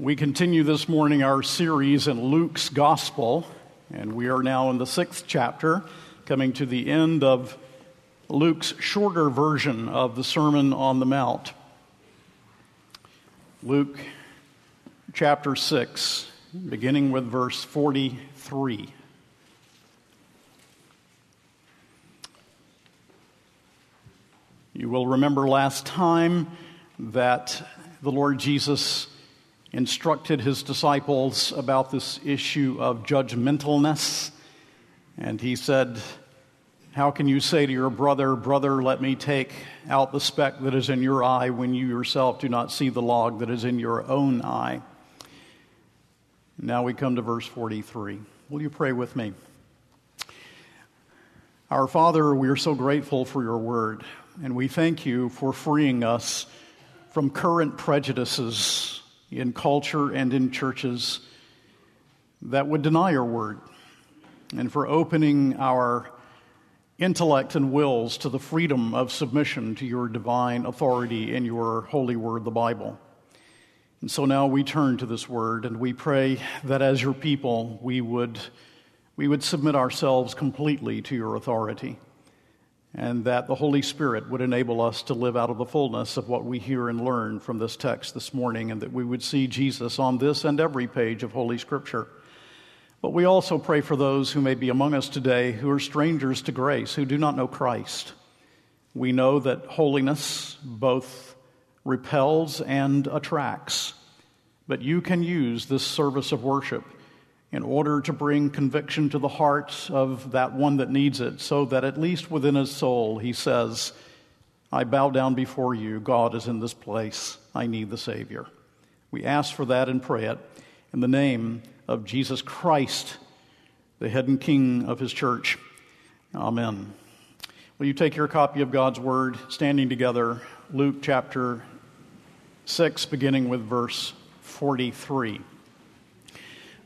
We continue this morning our series in Luke's Gospel, and we are now in the sixth chapter, coming to the end of Luke's shorter version of the Sermon on the Mount. Luke chapter 6, beginning with verse 43. You will remember last time that the Lord Jesus instructed his disciples about this issue of judgmentalness. And he said, How can you say to your brother, Brother, let me take out the speck that is in your eye when you yourself do not see the log that is in your own eye? Now we come to verse 43. Will you pray with me? Our Father, we are so grateful for your word, and we thank you for freeing us from current prejudices in culture and in churches that would deny your word, and for opening our intellect and wills to the freedom of submission to your divine authority in your holy word, the Bible. And so now we turn to this word and we pray that as your people we would, we would submit ourselves completely to your authority and that the Holy Spirit would enable us to live out of the fullness of what we hear and learn from this text this morning, and that we would see Jesus on this and every page of Holy Scripture. But we also pray for those who may be among us today who are strangers to grace, who do not know Christ. We know that holiness both repels and attracts, but you can use this service of worship in order to bring conviction to the hearts of that one that needs it, so that at least within his soul he says, I bow down before you. God is in this place. I need the Savior. We ask for that and pray it in the name of Jesus Christ, the head and king of his church. Amen. Will you take your copy of God's Word, standing together, Luke chapter 6, beginning with verse 43.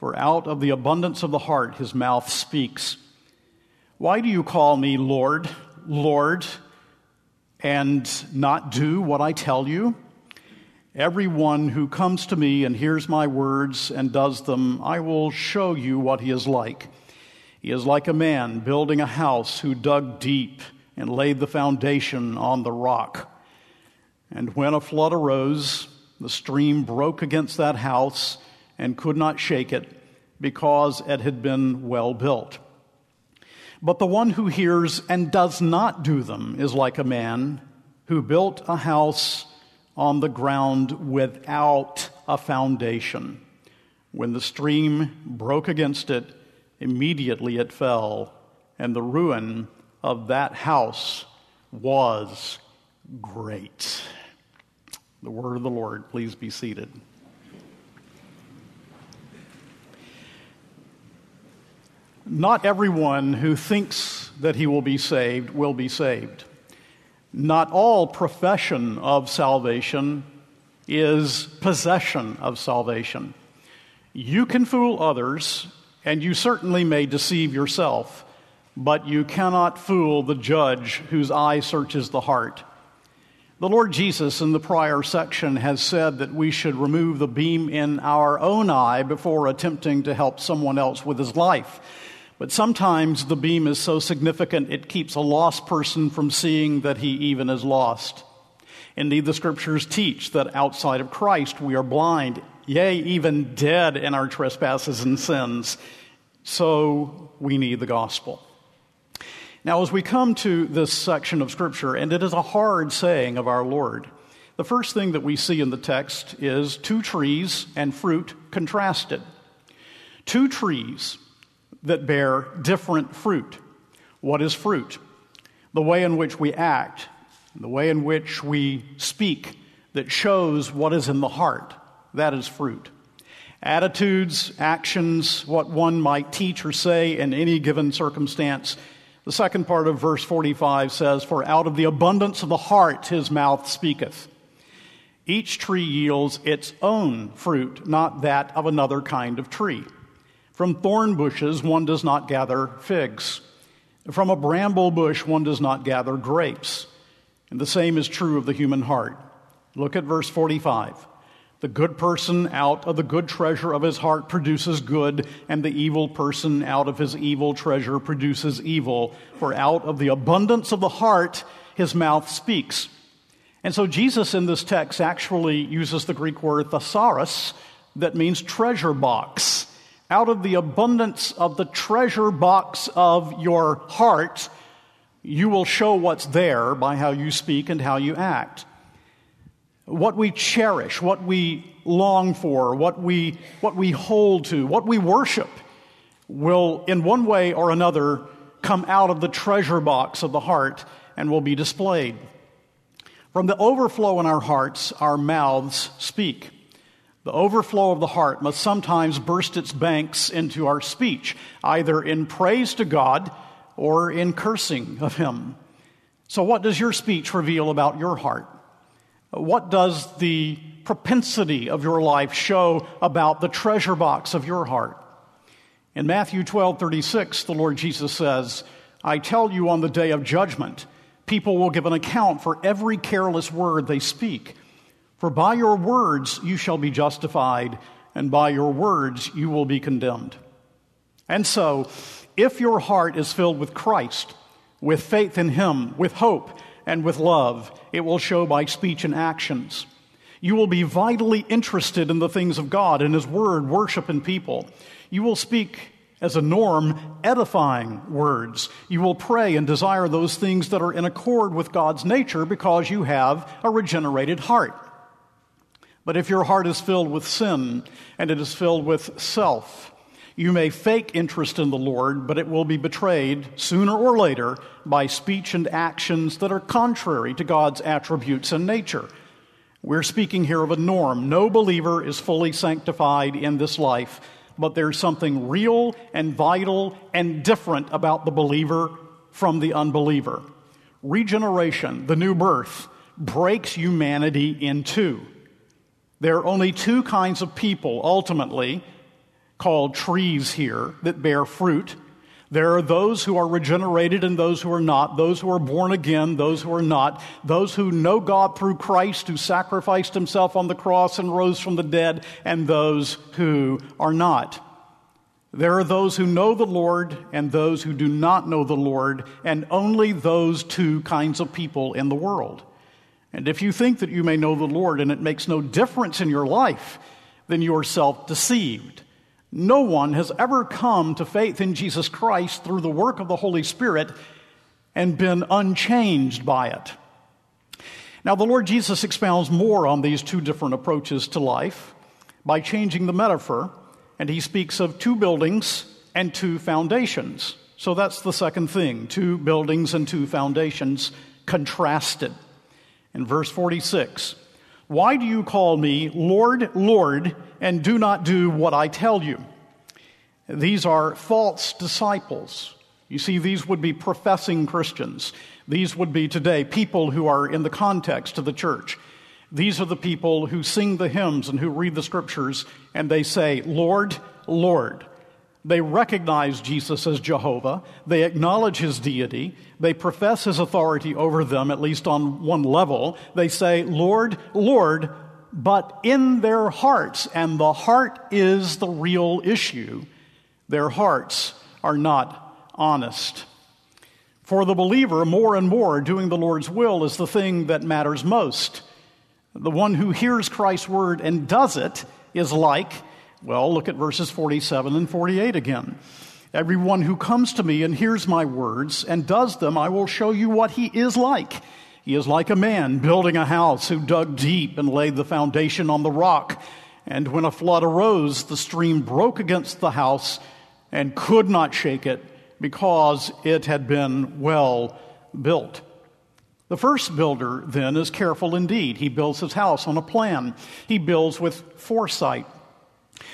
For out of the abundance of the heart his mouth speaks. Why do you call me Lord, Lord, and not do what I tell you? Everyone who comes to me and hears my words and does them, I will show you what he is like. He is like a man building a house who dug deep and laid the foundation on the rock. And when a flood arose, the stream broke against that house and could not shake it because it had been well built. But the one who hears and does not do them is like a man who built a house on the ground without a foundation. When the stream broke against it, immediately it fell, and the ruin of that house was great. The word of the Lord, please be seated. Not everyone who thinks that he will be saved will be saved. Not all profession of salvation is possession of salvation. You can fool others, and you certainly may deceive yourself, but you cannot fool the judge whose eye searches the heart. The Lord Jesus, in the prior section, has said that we should remove the beam in our own eye before attempting to help someone else with his life. But sometimes the beam is so significant it keeps a lost person from seeing that he even is lost. Indeed, the scriptures teach that outside of Christ we are blind, yea, even dead in our trespasses and sins. So we need the gospel. Now, as we come to this section of scripture, and it is a hard saying of our Lord, the first thing that we see in the text is two trees and fruit contrasted. Two trees that bear different fruit. What is fruit? The way in which we act, the way in which we speak, that shows what is in the heart. That is fruit. Attitudes, actions, what one might teach or say in any given circumstance. The second part of verse 45 says, For out of the abundance of the heart his mouth speaketh. Each tree yields its own fruit, not that of another kind of tree. From thorn bushes one does not gather figs. From a bramble bush one does not gather grapes. And the same is true of the human heart. Look at verse 45. The good person out of the good treasure of his heart produces good, and the evil person out of his evil treasure produces evil. For out of the abundance of the heart his mouth speaks. And so Jesus in this text actually uses the Greek word thesaurus that means treasure box. Out of the abundance of the treasure box of your heart, you will show what's there by how you speak and how you act. What we cherish, what we long for, what we, what we hold to, what we worship will, in one way or another, come out of the treasure box of the heart and will be displayed. From the overflow in our hearts, our mouths speak. The overflow of the heart must sometimes burst its banks into our speech, either in praise to God or in cursing of Him. So, what does your speech reveal about your heart? What does the propensity of your life show about the treasure box of your heart? In Matthew 12 36, the Lord Jesus says, I tell you on the day of judgment, people will give an account for every careless word they speak. For by your words you shall be justified, and by your words you will be condemned. And so, if your heart is filled with Christ, with faith in Him, with hope, and with love, it will show by speech and actions. You will be vitally interested in the things of God, in His Word, worship, and people. You will speak as a norm, edifying words. You will pray and desire those things that are in accord with God's nature because you have a regenerated heart. But if your heart is filled with sin and it is filled with self, you may fake interest in the Lord, but it will be betrayed sooner or later by speech and actions that are contrary to God's attributes and nature. We're speaking here of a norm. No believer is fully sanctified in this life but there's something real and vital and different about the believer from the unbeliever. Regeneration, the new birth, breaks humanity in two. There are only two kinds of people, ultimately, called trees here, that bear fruit. There are those who are regenerated and those who are not, those who are born again, those who are not, those who know God through Christ, who sacrificed himself on the cross and rose from the dead, and those who are not. There are those who know the Lord and those who do not know the Lord, and only those two kinds of people in the world. And if you think that you may know the Lord and it makes no difference in your life, then you are self deceived. No one has ever come to faith in Jesus Christ through the work of the Holy Spirit and been unchanged by it. Now, the Lord Jesus expounds more on these two different approaches to life by changing the metaphor, and he speaks of two buildings and two foundations. So that's the second thing two buildings and two foundations contrasted. In verse 46, why do you call me Lord, Lord, and do not do what I tell you? These are false disciples. You see, these would be professing Christians. These would be today people who are in the context of the church. These are the people who sing the hymns and who read the scriptures and they say, Lord, Lord. They recognize Jesus as Jehovah. They acknowledge his deity. They profess his authority over them, at least on one level. They say, Lord, Lord, but in their hearts, and the heart is the real issue, their hearts are not honest. For the believer, more and more, doing the Lord's will is the thing that matters most. The one who hears Christ's word and does it is like well, look at verses 47 and 48 again. Everyone who comes to me and hears my words and does them, I will show you what he is like. He is like a man building a house who dug deep and laid the foundation on the rock. And when a flood arose, the stream broke against the house and could not shake it because it had been well built. The first builder, then, is careful indeed. He builds his house on a plan, he builds with foresight.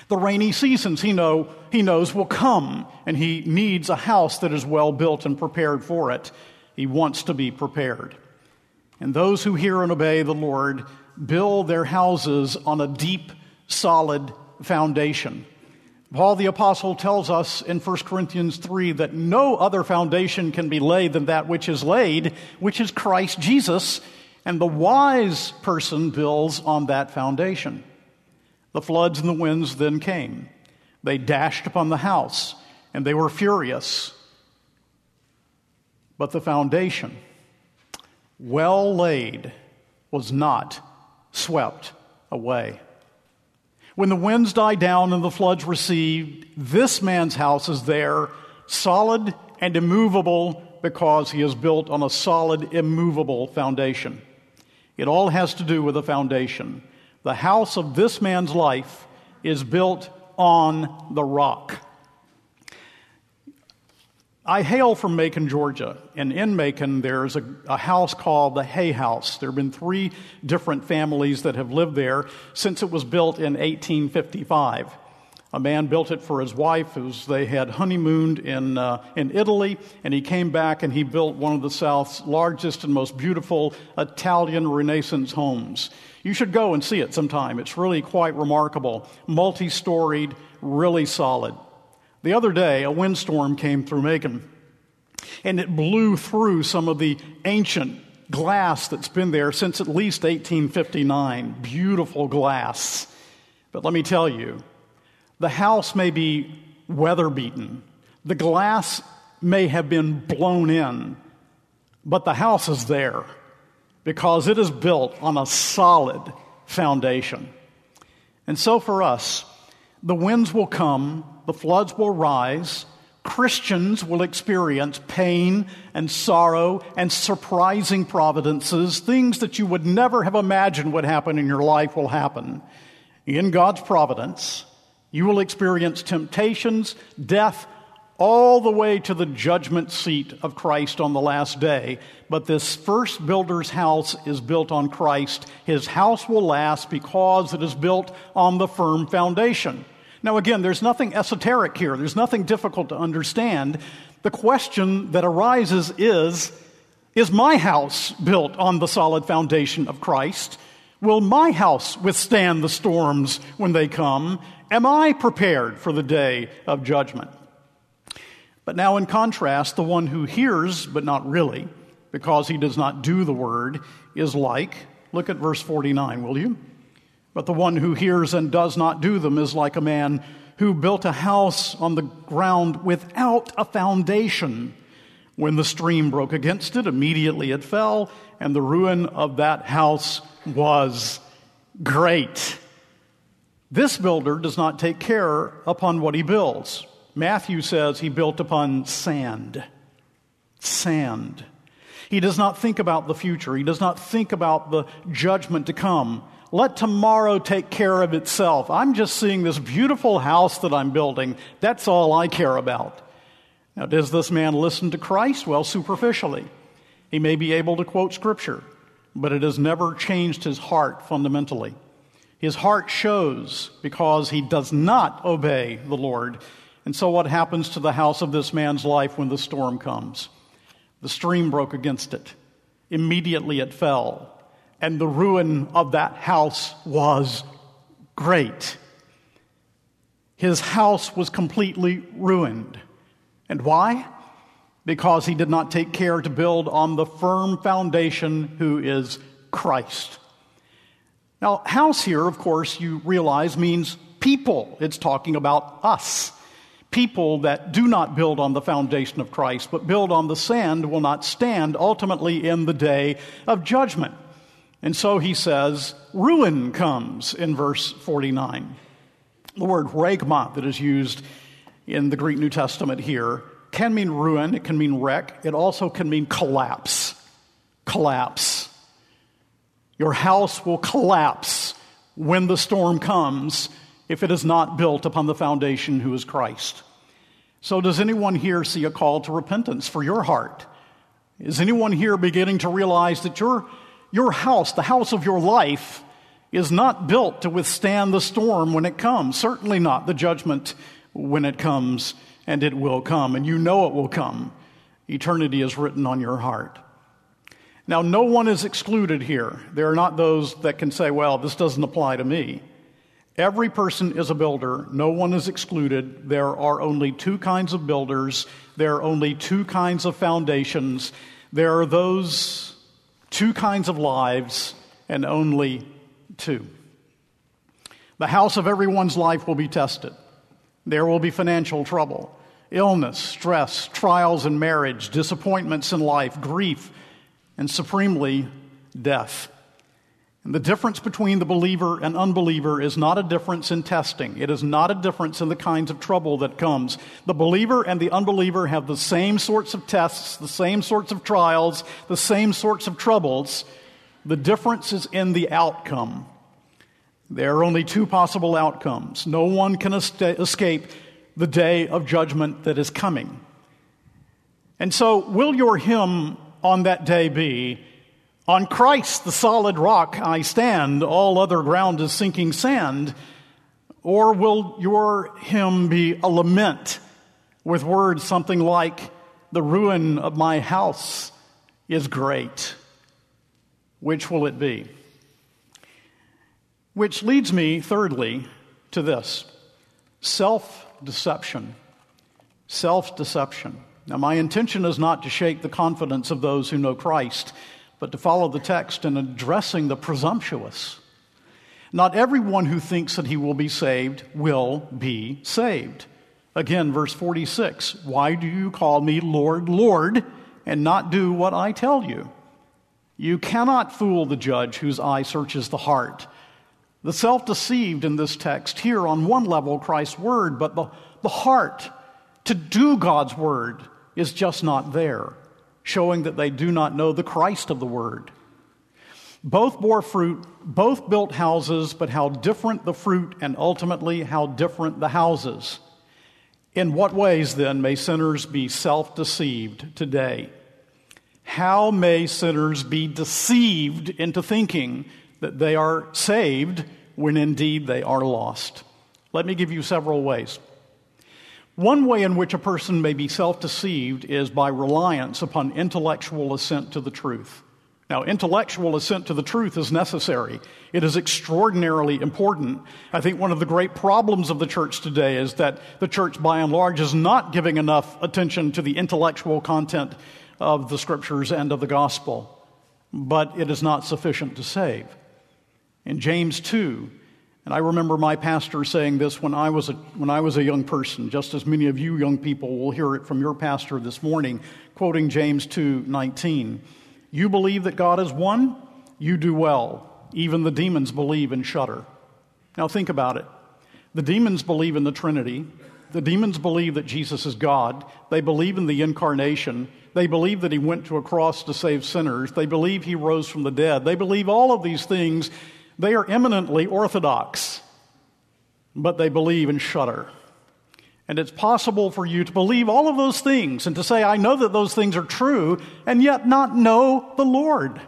The rainy seasons he, know, he knows will come, and he needs a house that is well built and prepared for it. He wants to be prepared. And those who hear and obey the Lord build their houses on a deep, solid foundation. Paul the Apostle tells us in 1 Corinthians 3 that no other foundation can be laid than that which is laid, which is Christ Jesus, and the wise person builds on that foundation. The floods and the winds then came. They dashed upon the house, and they were furious. But the foundation, well laid, was not swept away. When the winds died down and the floods recede, this man's house is there, solid and immovable, because he is built on a solid, immovable foundation. It all has to do with a foundation. The house of this man's life is built on the rock. I hail from Macon, Georgia, and in Macon there's a, a, house called the Hay House. There have been three different families that have lived there since it was built in 1855. A man built it for his wife as they had honeymooned in, uh, in Italy, and he came back and he built one of the South's largest and most beautiful Italian Renaissance homes. You should go and see it sometime. It's really quite remarkable. Multi storied, really solid. The other day, a windstorm came through Macon, and it blew through some of the ancient glass that's been there since at least 1859. Beautiful glass. But let me tell you, the house may be weather beaten, the glass may have been blown in, but the house is there because it is built on a solid foundation. And so for us, the winds will come, the floods will rise, Christians will experience pain and sorrow and surprising providences. Things that you would never have imagined would happen in your life will happen. In God's providence, you will experience temptations, death, all the way to the judgment seat of Christ on the last day. But this first builder's house is built on Christ. His house will last because it is built on the firm foundation. Now, again, there's nothing esoteric here, there's nothing difficult to understand. The question that arises is Is my house built on the solid foundation of Christ? Will my house withstand the storms when they come? Am I prepared for the day of judgment? But now, in contrast, the one who hears, but not really, because he does not do the word, is like, look at verse 49, will you? But the one who hears and does not do them is like a man who built a house on the ground without a foundation. When the stream broke against it, immediately it fell, and the ruin of that house was great. This builder does not take care upon what he builds. Matthew says he built upon sand. Sand. He does not think about the future. He does not think about the judgment to come. Let tomorrow take care of itself. I'm just seeing this beautiful house that I'm building. That's all I care about. Now, does this man listen to Christ? Well, superficially. He may be able to quote Scripture, but it has never changed his heart fundamentally. His heart shows because he does not obey the Lord. And so, what happens to the house of this man's life when the storm comes? The stream broke against it. Immediately it fell and the ruin of that house was great. His house was completely ruined. And why? Because he did not take care to build on the firm foundation who is Christ. Now, house here, of course, you realize means people. It's talking about us. People that do not build on the foundation of Christ, but build on the sand will not stand ultimately in the day of judgment. And so he says, ruin comes in verse 49. The word rhegma that is used in the Greek New Testament here can mean ruin, it can mean wreck, it also can mean collapse. Collapse. Your house will collapse when the storm comes if it is not built upon the foundation who is Christ. So, does anyone here see a call to repentance for your heart? Is anyone here beginning to realize that your, your house, the house of your life, is not built to withstand the storm when it comes? Certainly not the judgment when it comes, and it will come, and you know it will come. Eternity is written on your heart. Now, no one is excluded here. There are not those that can say, well, this doesn't apply to me. Every person is a builder. No one is excluded. There are only two kinds of builders. There are only two kinds of foundations. There are those two kinds of lives, and only two. The house of everyone's life will be tested. There will be financial trouble, illness, stress, trials in marriage, disappointments in life, grief, and supremely, death. And the difference between the believer and unbeliever is not a difference in testing. It is not a difference in the kinds of trouble that comes. The believer and the unbeliever have the same sorts of tests, the same sorts of trials, the same sorts of troubles. The difference is in the outcome. There are only two possible outcomes. No one can escape the day of judgment that is coming. And so, will your hymn on that day be, On Christ, the solid rock, I stand, all other ground is sinking sand? Or will your hymn be a lament with words something like, The ruin of my house is great? Which will it be? Which leads me, thirdly, to this self deception. Self deception. Now, my intention is not to shake the confidence of those who know Christ, but to follow the text in addressing the presumptuous. Not everyone who thinks that he will be saved will be saved. Again, verse 46 Why do you call me Lord, Lord, and not do what I tell you? You cannot fool the judge whose eye searches the heart. The self deceived in this text here, on one level, Christ's word, but the, the heart to do God's word is just not there, showing that they do not know the Christ of the Word. Both bore fruit, both built houses, but how different the fruit and ultimately how different the houses. In what ways, then, may sinners be self deceived today? How may sinners be deceived into thinking that they are saved when indeed they are lost? Let me give you several ways. One way in which a person may be self deceived is by reliance upon intellectual assent to the truth. Now, intellectual assent to the truth is necessary. It is extraordinarily important. I think one of the great problems of the church today is that the church, by and large, is not giving enough attention to the intellectual content of the scriptures and of the gospel. But it is not sufficient to save. In James 2, and I remember my pastor saying this when I was a, when I was a young person, just as many of you young people will hear it from your pastor this morning, quoting James 2:19. You believe that God is one, you do well. Even the demons believe and shudder. Now think about it. The demons believe in the Trinity. The demons believe that Jesus is God. They believe in the incarnation. They believe that he went to a cross to save sinners. They believe he rose from the dead. They believe all of these things they are eminently orthodox, but they believe and shudder. And it's possible for you to believe all of those things and to say, I know that those things are true, and yet not know the Lord.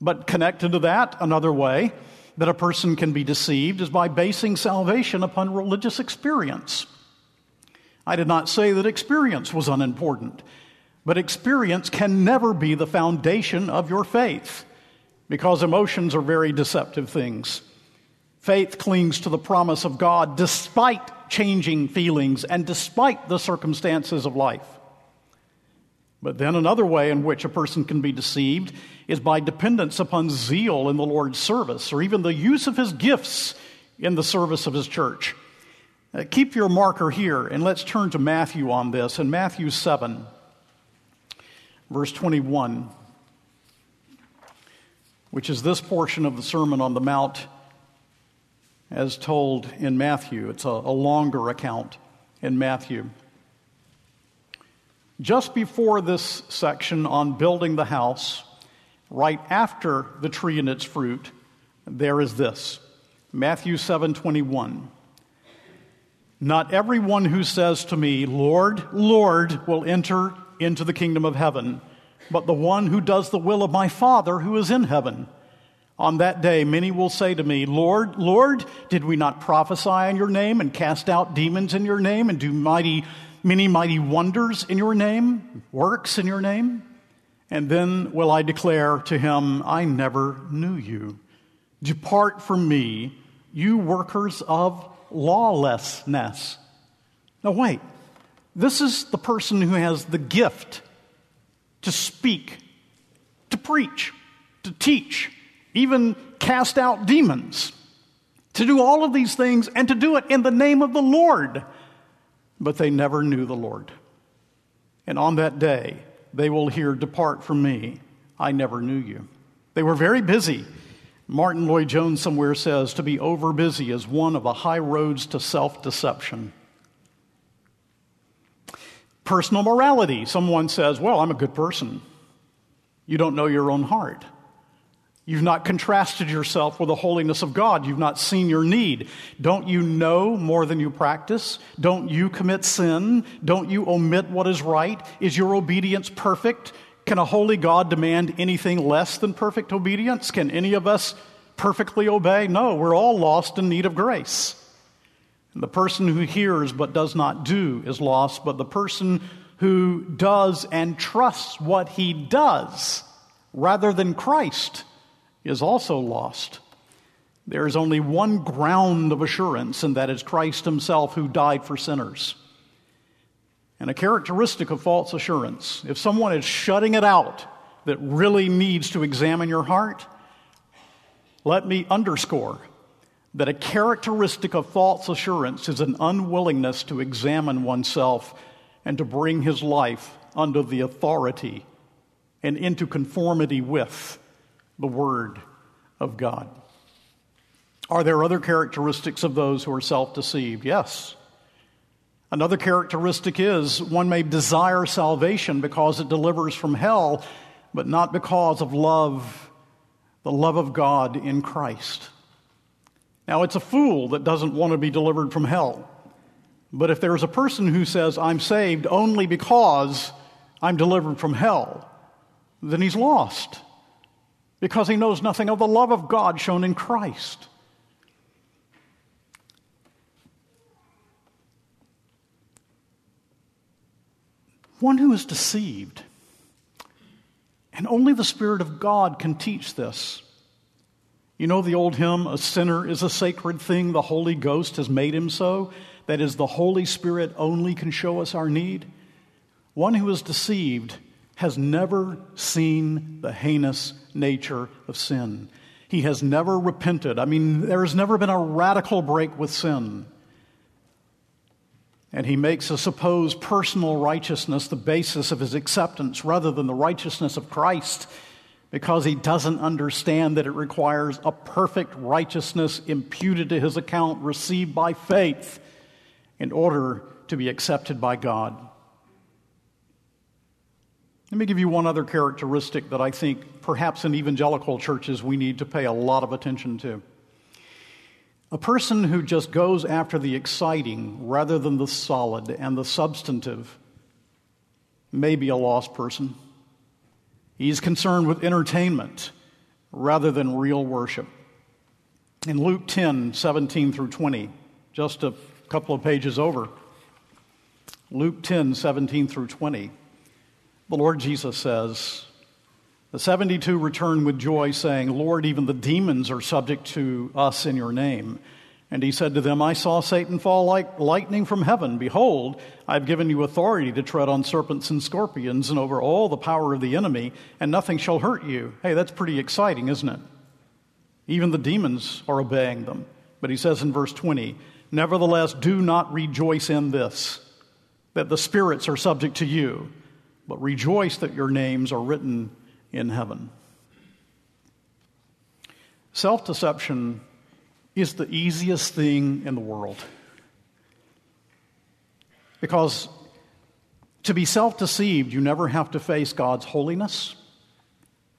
But connected to that, another way that a person can be deceived is by basing salvation upon religious experience. I did not say that experience was unimportant, but experience can never be the foundation of your faith because emotions are very deceptive things. Faith clings to the promise of God despite changing feelings and despite the circumstances of life. But then another way in which a person can be deceived is by dependence upon zeal in the Lord's service or even the use of his gifts in the service of his church. Uh, keep your marker here and let's turn to Matthew on this. In Matthew 7, verse 21 which is this portion of the Sermon on the Mount as told in Matthew. It's a, a longer account in Matthew. Just before this section on building the house, right after the tree and its fruit, there is this Matthew 7 21. Not everyone who says to me, Lord, Lord, will enter into the kingdom of heaven, but the one who does the will of my Father who is in heaven. On that day, many will say to me, Lord, Lord, did we not prophesy in your name and cast out demons in your name and do mighty, many mighty wonders in your name, works in your name? And then will I declare to him, I never knew you. Depart from me, you workers of lawlessness. Now, wait. This is the person who has the gift to speak, to preach, to teach, even cast out demons, to do all of these things and to do it in the name of the Lord. But they never knew the Lord. And on that day, they will hear, Depart from me, I never knew you. They were very busy. Martyn Lloyd-Jones somewhere says, To be over busy is one of the high roads to self deception. Personal morality. Someone says, Well, I'm a good person. You don't know your own heart. You've not contrasted yourself with the holiness of God. You've not seen your need. Don't you know more than you practice? Don't you commit sin? Don't you omit what is right? Is your obedience perfect? Can a holy God demand anything less than perfect obedience? Can any of us perfectly obey? No, we're all lost in need of grace. The person who hears but does not do is lost, but the person who does and trusts what he does rather than Christ is also lost. There is only one ground of assurance, and that is Christ himself who died for sinners. And a characteristic of false assurance, if someone is shutting it out that really needs to examine your heart, let me underscore that a characteristic of false assurance is an unwillingness to examine oneself and to bring his life under the authority and into conformity with the Word of God. Are there other characteristics of those who are self deceived? Yes. Another characteristic is one may desire salvation because it delivers from hell, but not because of love, the love of God in Christ. Now, it's a fool that doesn't want to be delivered from hell. But if there's a person who says, I'm saved only because I'm delivered from hell, then he's lost because he knows nothing of the love of God shown in Christ. One who is deceived, and only the Spirit of God can teach this you know the old hymn, A Sinner is a Sacred Thing, the Holy Ghost has made him so? That is, the Holy Spirit only can show us our need. One who is deceived has never seen the heinous nature of sin. He has never repented. I mean, there has never been a radical break with sin. And he makes a supposed personal righteousness the basis of his acceptance rather than the righteousness of Christ because he doesn't understand that it requires a perfect righteousness imputed to his account, received by faith, in order to be accepted by God. Let me give you one other characteristic that I think perhaps in evangelical churches we need to pay a lot of attention to. A person who just goes after the exciting rather than the solid and the substantive may be a lost person. He's concerned with entertainment rather than real worship. In Luke 10 17 through 20, just a couple of pages over, Luke 10 17 through 20, the Lord Jesus says, The 72 returned with joy, saying, Lord, even the demons are subject to us in your name. And he said to them, I saw Satan fall like lightning from heaven. Behold, I've given you authority to tread on serpents and scorpions and over all the power of the enemy, and nothing shall hurt you. Hey, that's pretty exciting, isn't it? Even the demons are obeying them. But he says in verse 20, Nevertheless, do not rejoice in this, that the spirits are subject to you, but rejoice that your names are written in heaven. Self deception is the easiest thing in the world. Because to be self deceived, you never have to face God's holiness,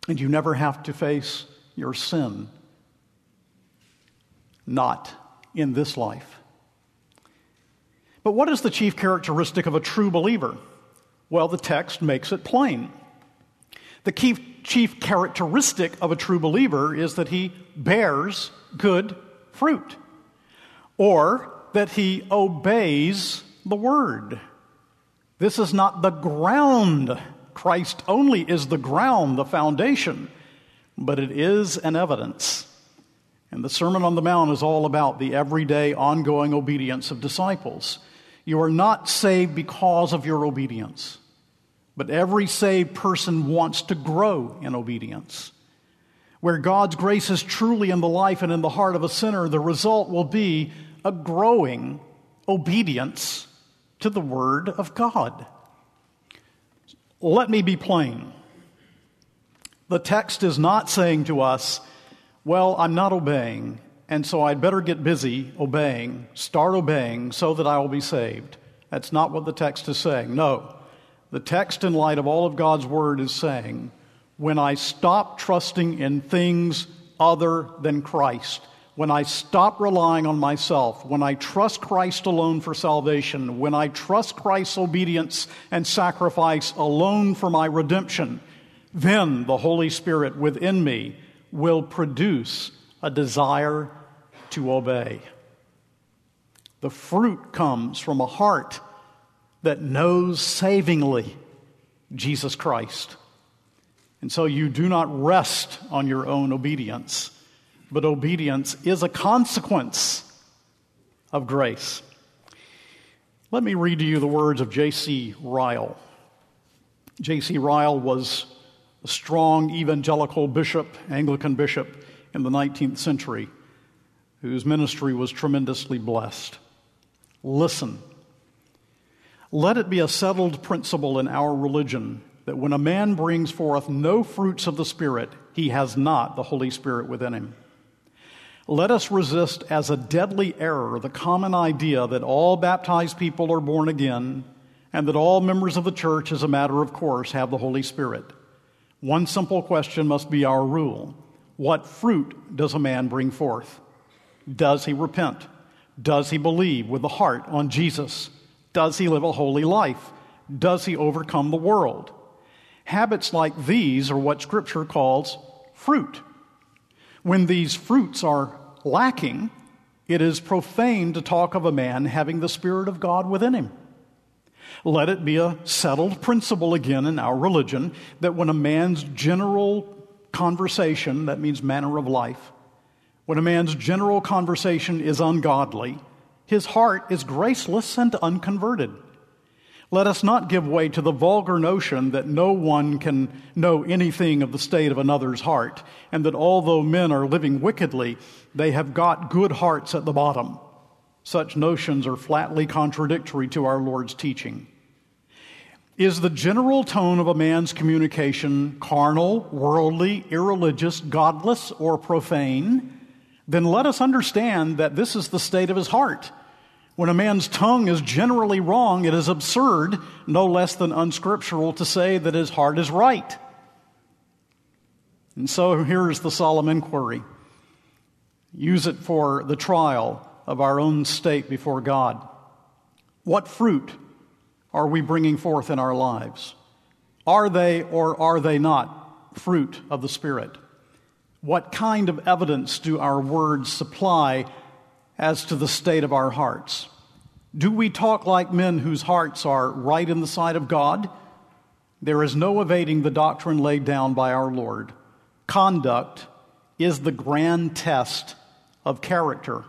and you never have to face your sin. Not in this life. But what is the chief characteristic of a true believer? Well, the text makes it plain. The key, chief characteristic of a true believer is that he bears good fruit, or that he obeys the word. This is not the ground. Christ only is the ground, the foundation, but it is an evidence. And the Sermon on the Mount is all about the everyday, ongoing obedience of disciples. You are not saved because of your obedience. But every saved person wants to grow in obedience. Where God's grace is truly in the life and in the heart of a sinner, the result will be a growing obedience to the Word of God. Let me be plain. The text is not saying to us, well, I'm not obeying, and so I'd better get busy obeying, start obeying, so that I will be saved. That's not what the text is saying. No. The text, in light of all of God's word, is saying, when I stop trusting in things other than Christ, when I stop relying on myself, when I trust Christ alone for salvation, when I trust Christ's obedience and sacrifice alone for my redemption, then the Holy Spirit within me will produce a desire to obey. The fruit comes from a heart that knows savingly Jesus Christ. And so you do not rest on your own obedience, but obedience is a consequence of grace. Let me read to you the words of J.C. Ryle. J.C. Ryle was a strong evangelical bishop, Anglican bishop in the 19th century, whose ministry was tremendously blessed. Listen let it be a settled principle in our religion that when a man brings forth no fruits of the Spirit, he has not the Holy Spirit within him. Let us resist as a deadly error the common idea that all baptized people are born again and that all members of the church, as a matter of course, have the Holy Spirit. One simple question must be our rule What fruit does a man bring forth? Does he repent? Does he believe with the heart on Jesus? Does he live a holy life? Does he overcome the world? Habits like these are what Scripture calls fruit. When these fruits are lacking, it is profane to talk of a man having the Spirit of God within him. Let it be a settled principle again in our religion that when a man's general conversation, that means manner of life, when a man's general conversation is ungodly, his heart is graceless and unconverted. Let us not give way to the vulgar notion that no one can know anything of the state of another's heart, and that although men are living wickedly, they have got good hearts at the bottom. Such notions are flatly contradictory to our Lord's teaching. Is the general tone of a man's communication carnal, worldly, irreligious, godless, or profane? Then let us understand that this is the state of his heart when a man's tongue is generally wrong, it is absurd, no less than unscriptural, to say that his heart is right. And so here's the solemn inquiry use it for the trial of our own state before God. What fruit are we bringing forth in our lives? Are they or are they not fruit of the Spirit? What kind of evidence do our words supply as to the state of our hearts? Do we talk like men whose hearts are right in the sight of God? There is no evading the doctrine laid down by our Lord. Conduct is the grand test of character.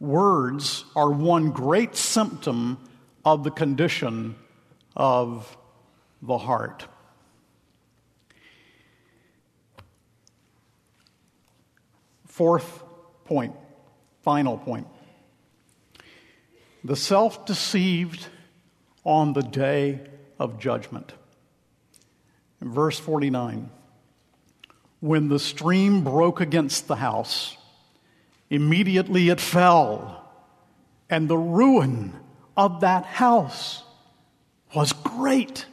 Words are one great symptom of the condition of the heart. Fourth point Final point. The self deceived on the day of judgment. Verse 49 When the stream broke against the house, immediately it fell, and the ruin of that house was great.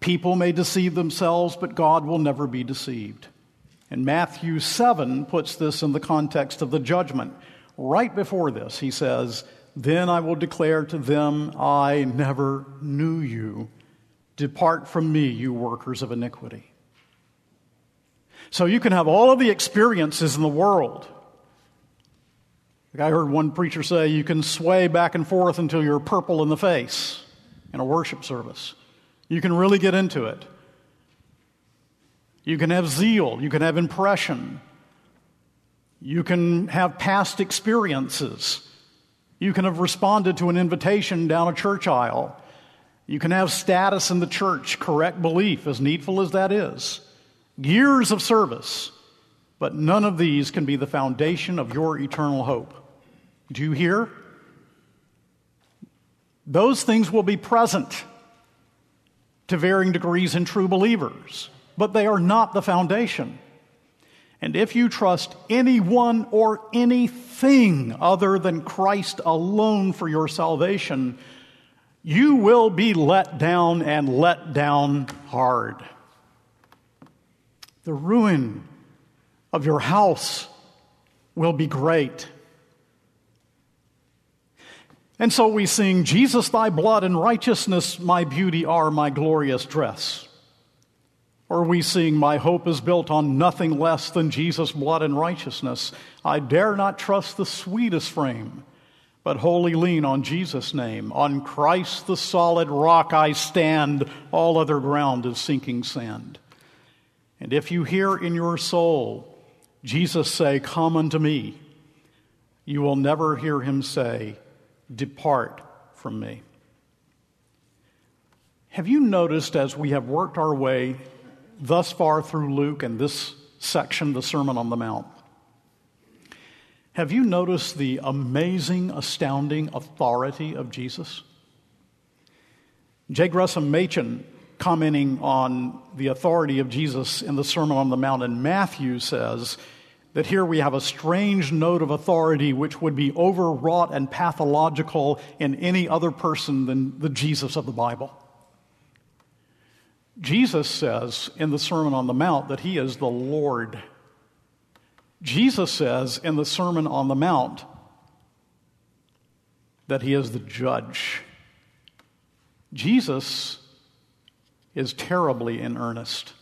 People may deceive themselves, but God will never be deceived. And Matthew 7 puts this in the context of the judgment. Right before this, he says, then I will declare to them, I never knew you. Depart from me, you workers of iniquity. So you can have all of the experiences in the world. I heard one preacher say you can sway back and forth until you're purple in the face in a worship service. You can really get into it. You can have zeal, you can have impression, you can have past experiences. You can have responded to an invitation down a church aisle. You can have status in the church, correct belief, as needful as that is. Years of service, but none of these can be the foundation of your eternal hope. Do you hear? Those things will be present to varying degrees in true believers, but they are not the foundation. And if you trust anyone or anything other than Christ alone for your salvation, you will be let down and let down hard. The ruin of your house will be great. And so we sing, Jesus, thy blood and righteousness, my beauty are my glorious dress. Or we seeing My hope is built on nothing less than Jesus' blood and righteousness. I dare not trust the sweetest frame, but wholly lean on Jesus' name. On Christ the solid rock I stand, all other ground is sinking sand. And if you hear in your soul Jesus say, Come unto me, you will never hear him say, Depart from me. Have you noticed as we have worked our way thus far through Luke and this section, the Sermon on the Mount, have you noticed the amazing, astounding authority of Jesus? J. Gresham Machen, commenting on the authority of Jesus in the Sermon on the Mount in Matthew, says that here we have a strange note of authority which would be overwrought and pathological in any other person than the Jesus of the Bible. Jesus says in the Sermon on the Mount that he is the Lord. Jesus says in the Sermon on the Mount that he is the judge. Jesus is terribly in earnest.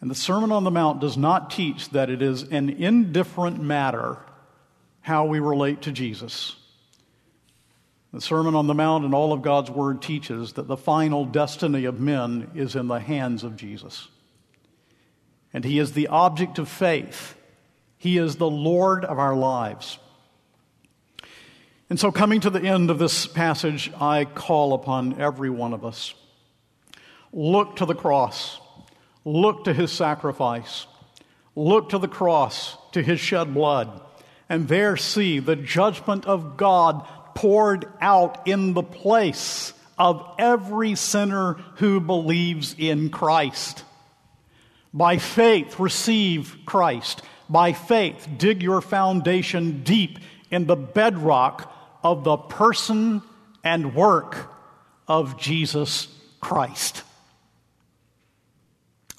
And the Sermon on the Mount does not teach that it is an indifferent matter how we relate to Jesus. The Sermon on the Mount and all of God's Word teaches that the final destiny of men is in the hands of Jesus. And He is the object of faith, He is the Lord of our lives. And so, coming to the end of this passage, I call upon every one of us look to the cross, look to His sacrifice, look to the cross, to His shed blood, and there see the judgment of God poured out in the place of every sinner who believes in Christ. By faith, receive Christ. By faith, dig your foundation deep in the bedrock of the person and work of Jesus Christ.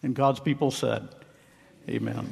And God's people said, Amen.